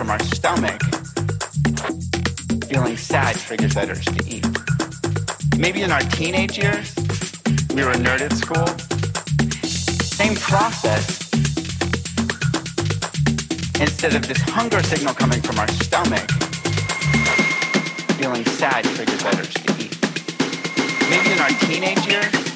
from our stomach, feeling sad triggers that urge to eat. Maybe in our teenage years, we were a nerd at school. Same process. Instead of this hunger signal coming from our stomach, feeling sad triggers that urge to eat. Maybe in our teenage years,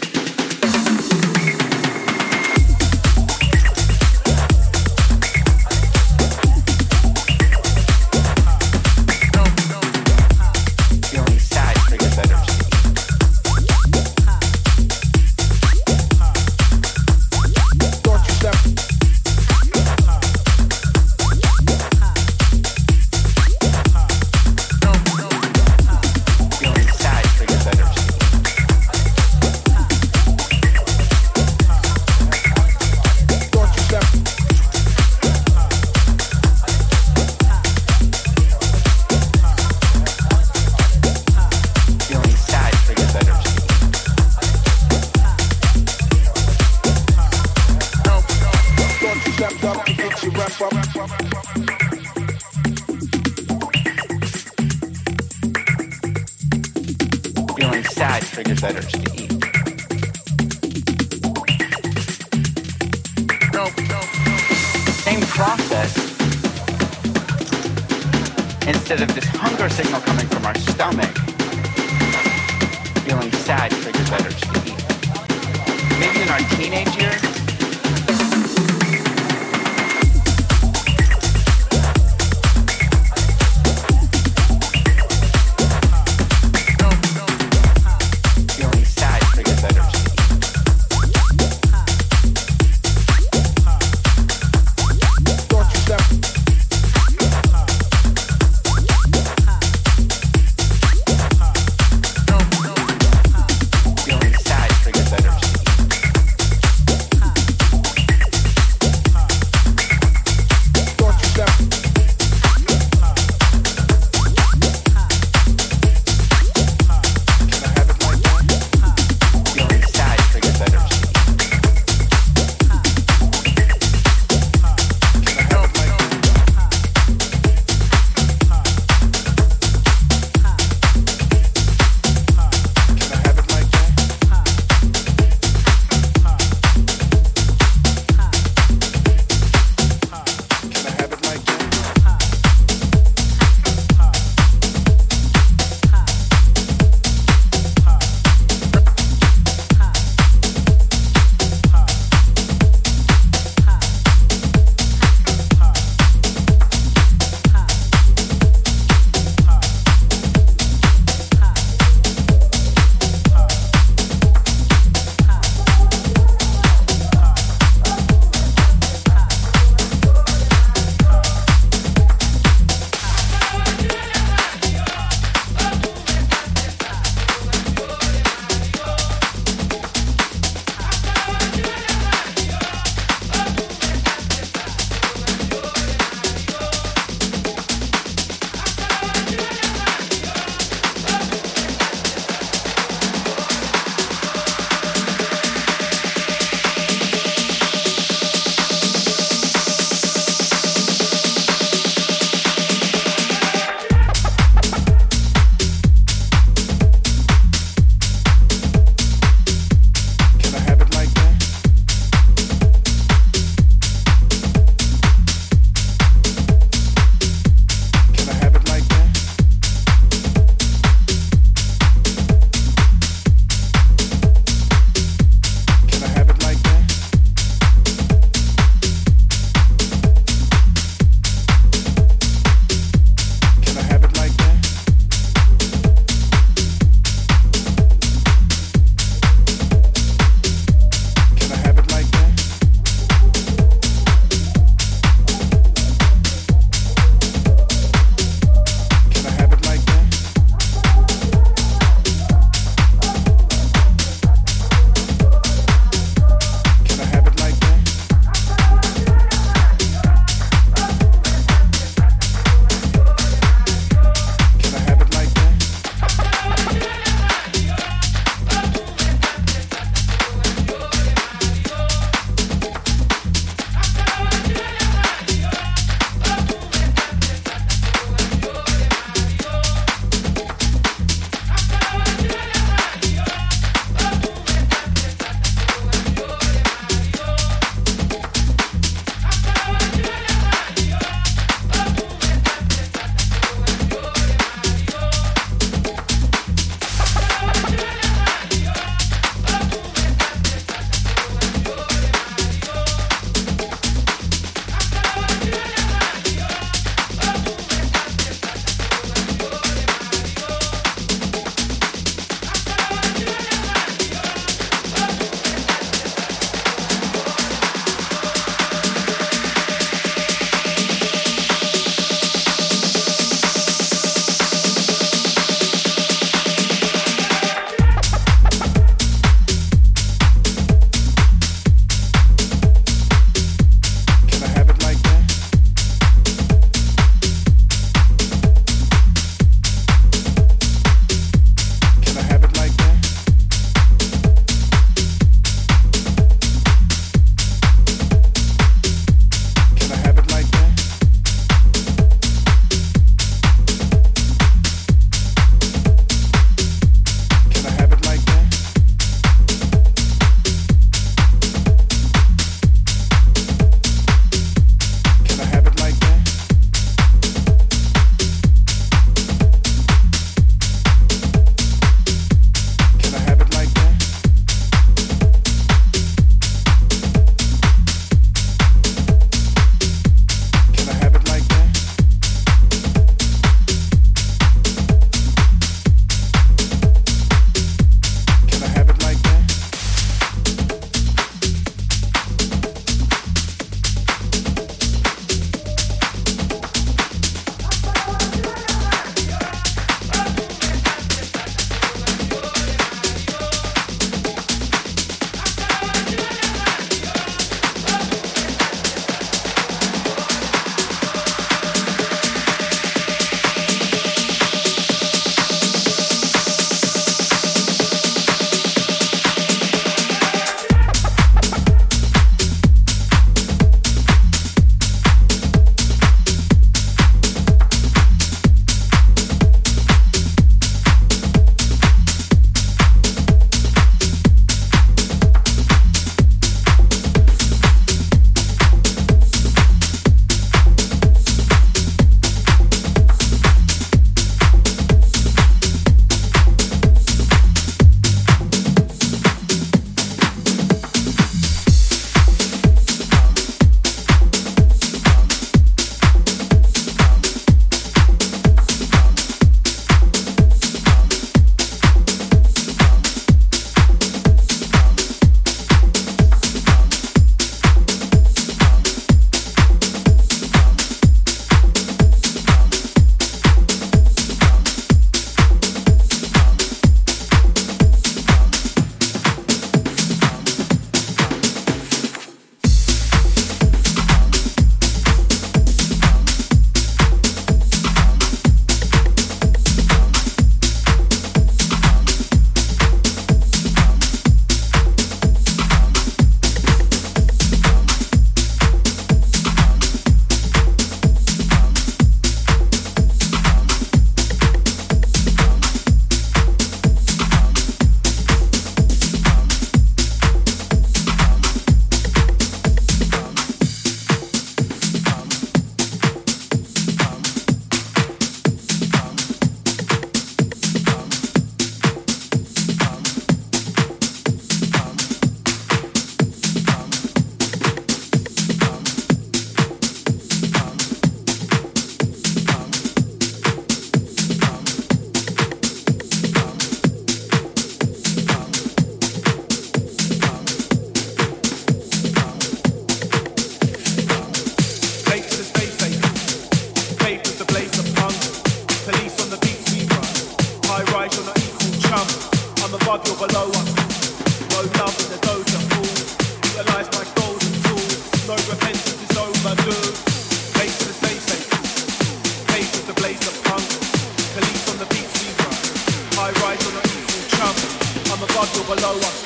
still below us.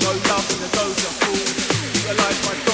No love in the dojo. pool. Realize my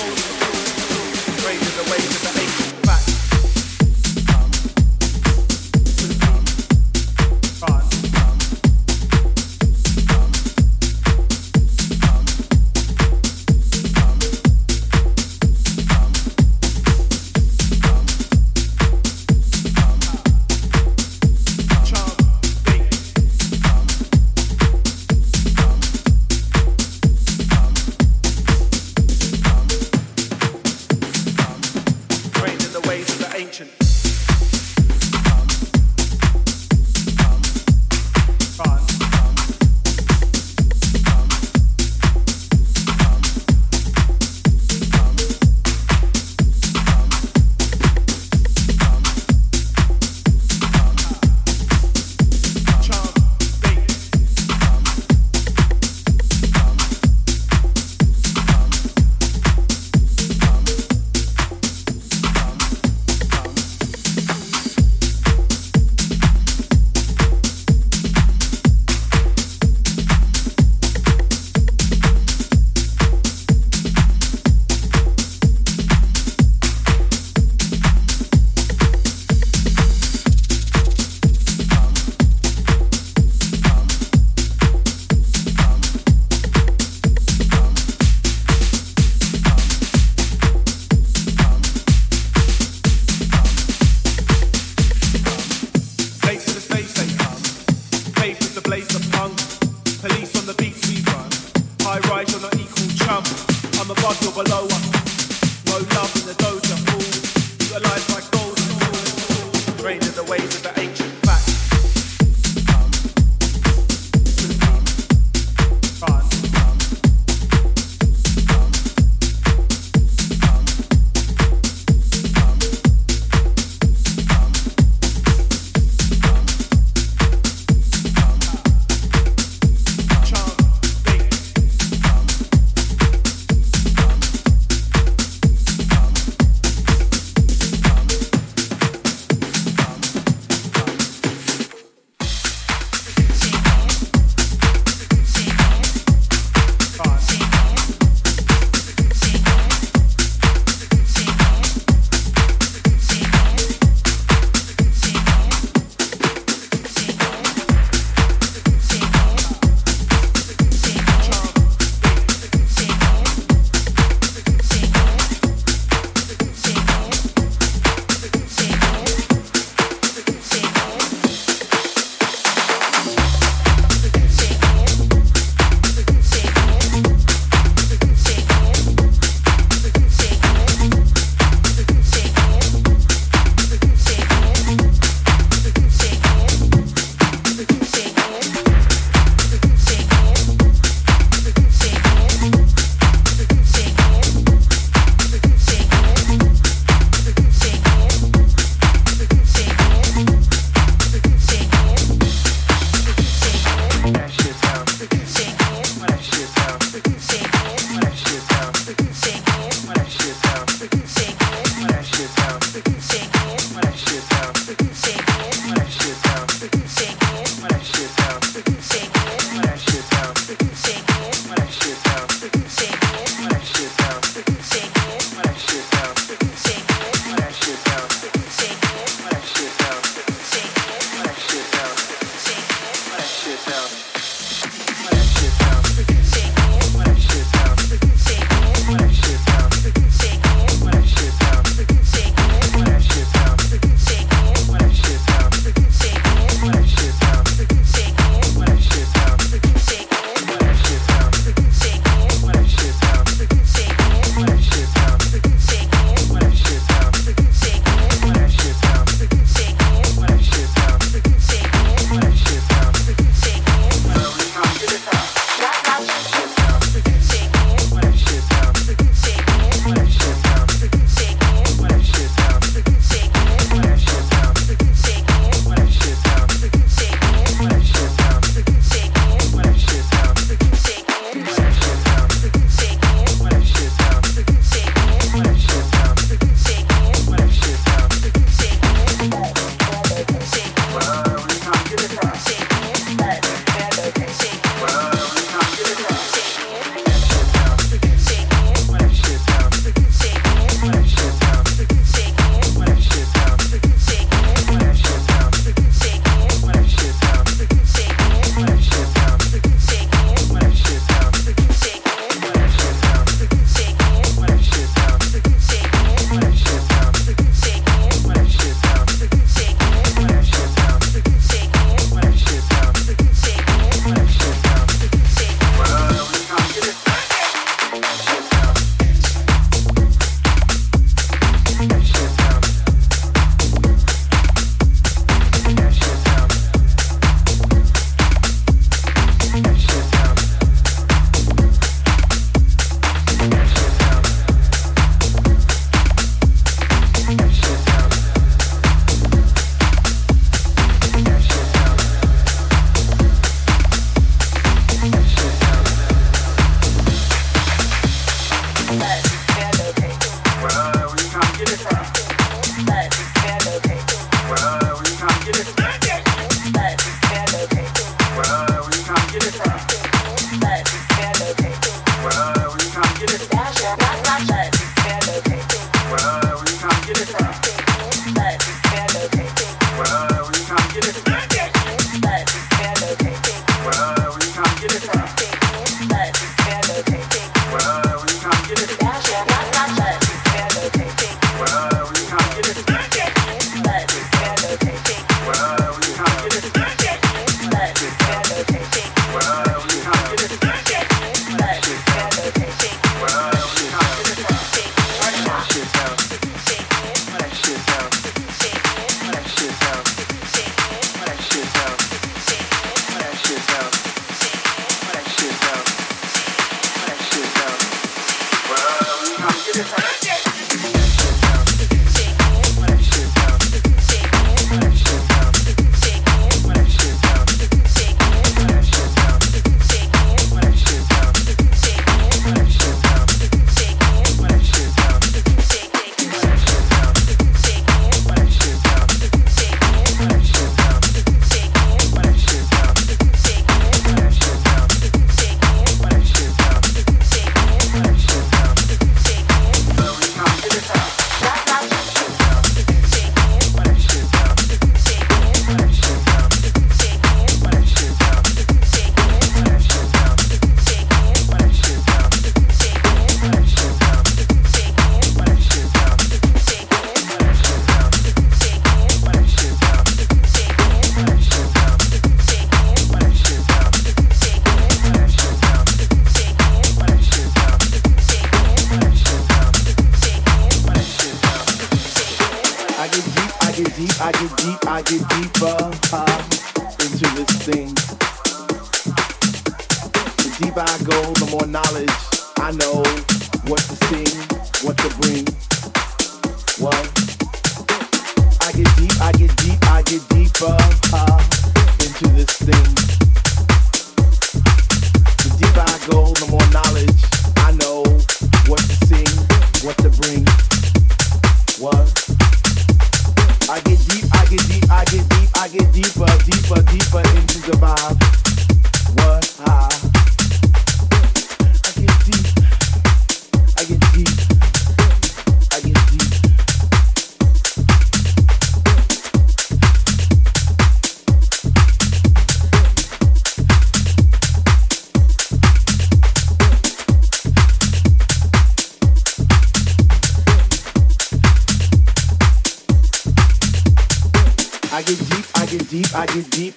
I get deeper into this thing. The deeper I go, the more knowledge I know what to sing, what to bring. What? I get deep, I get deep, I get deeper uh, into this thing.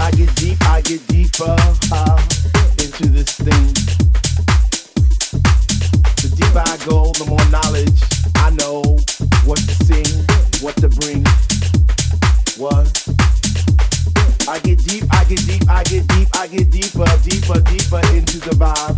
I get deep, I get deeper uh, into this thing. The deeper I go, the more knowledge I know what to sing, what to bring. What? I get deep, I get deep, I get deep, I get deeper, deeper, deeper into the vibe.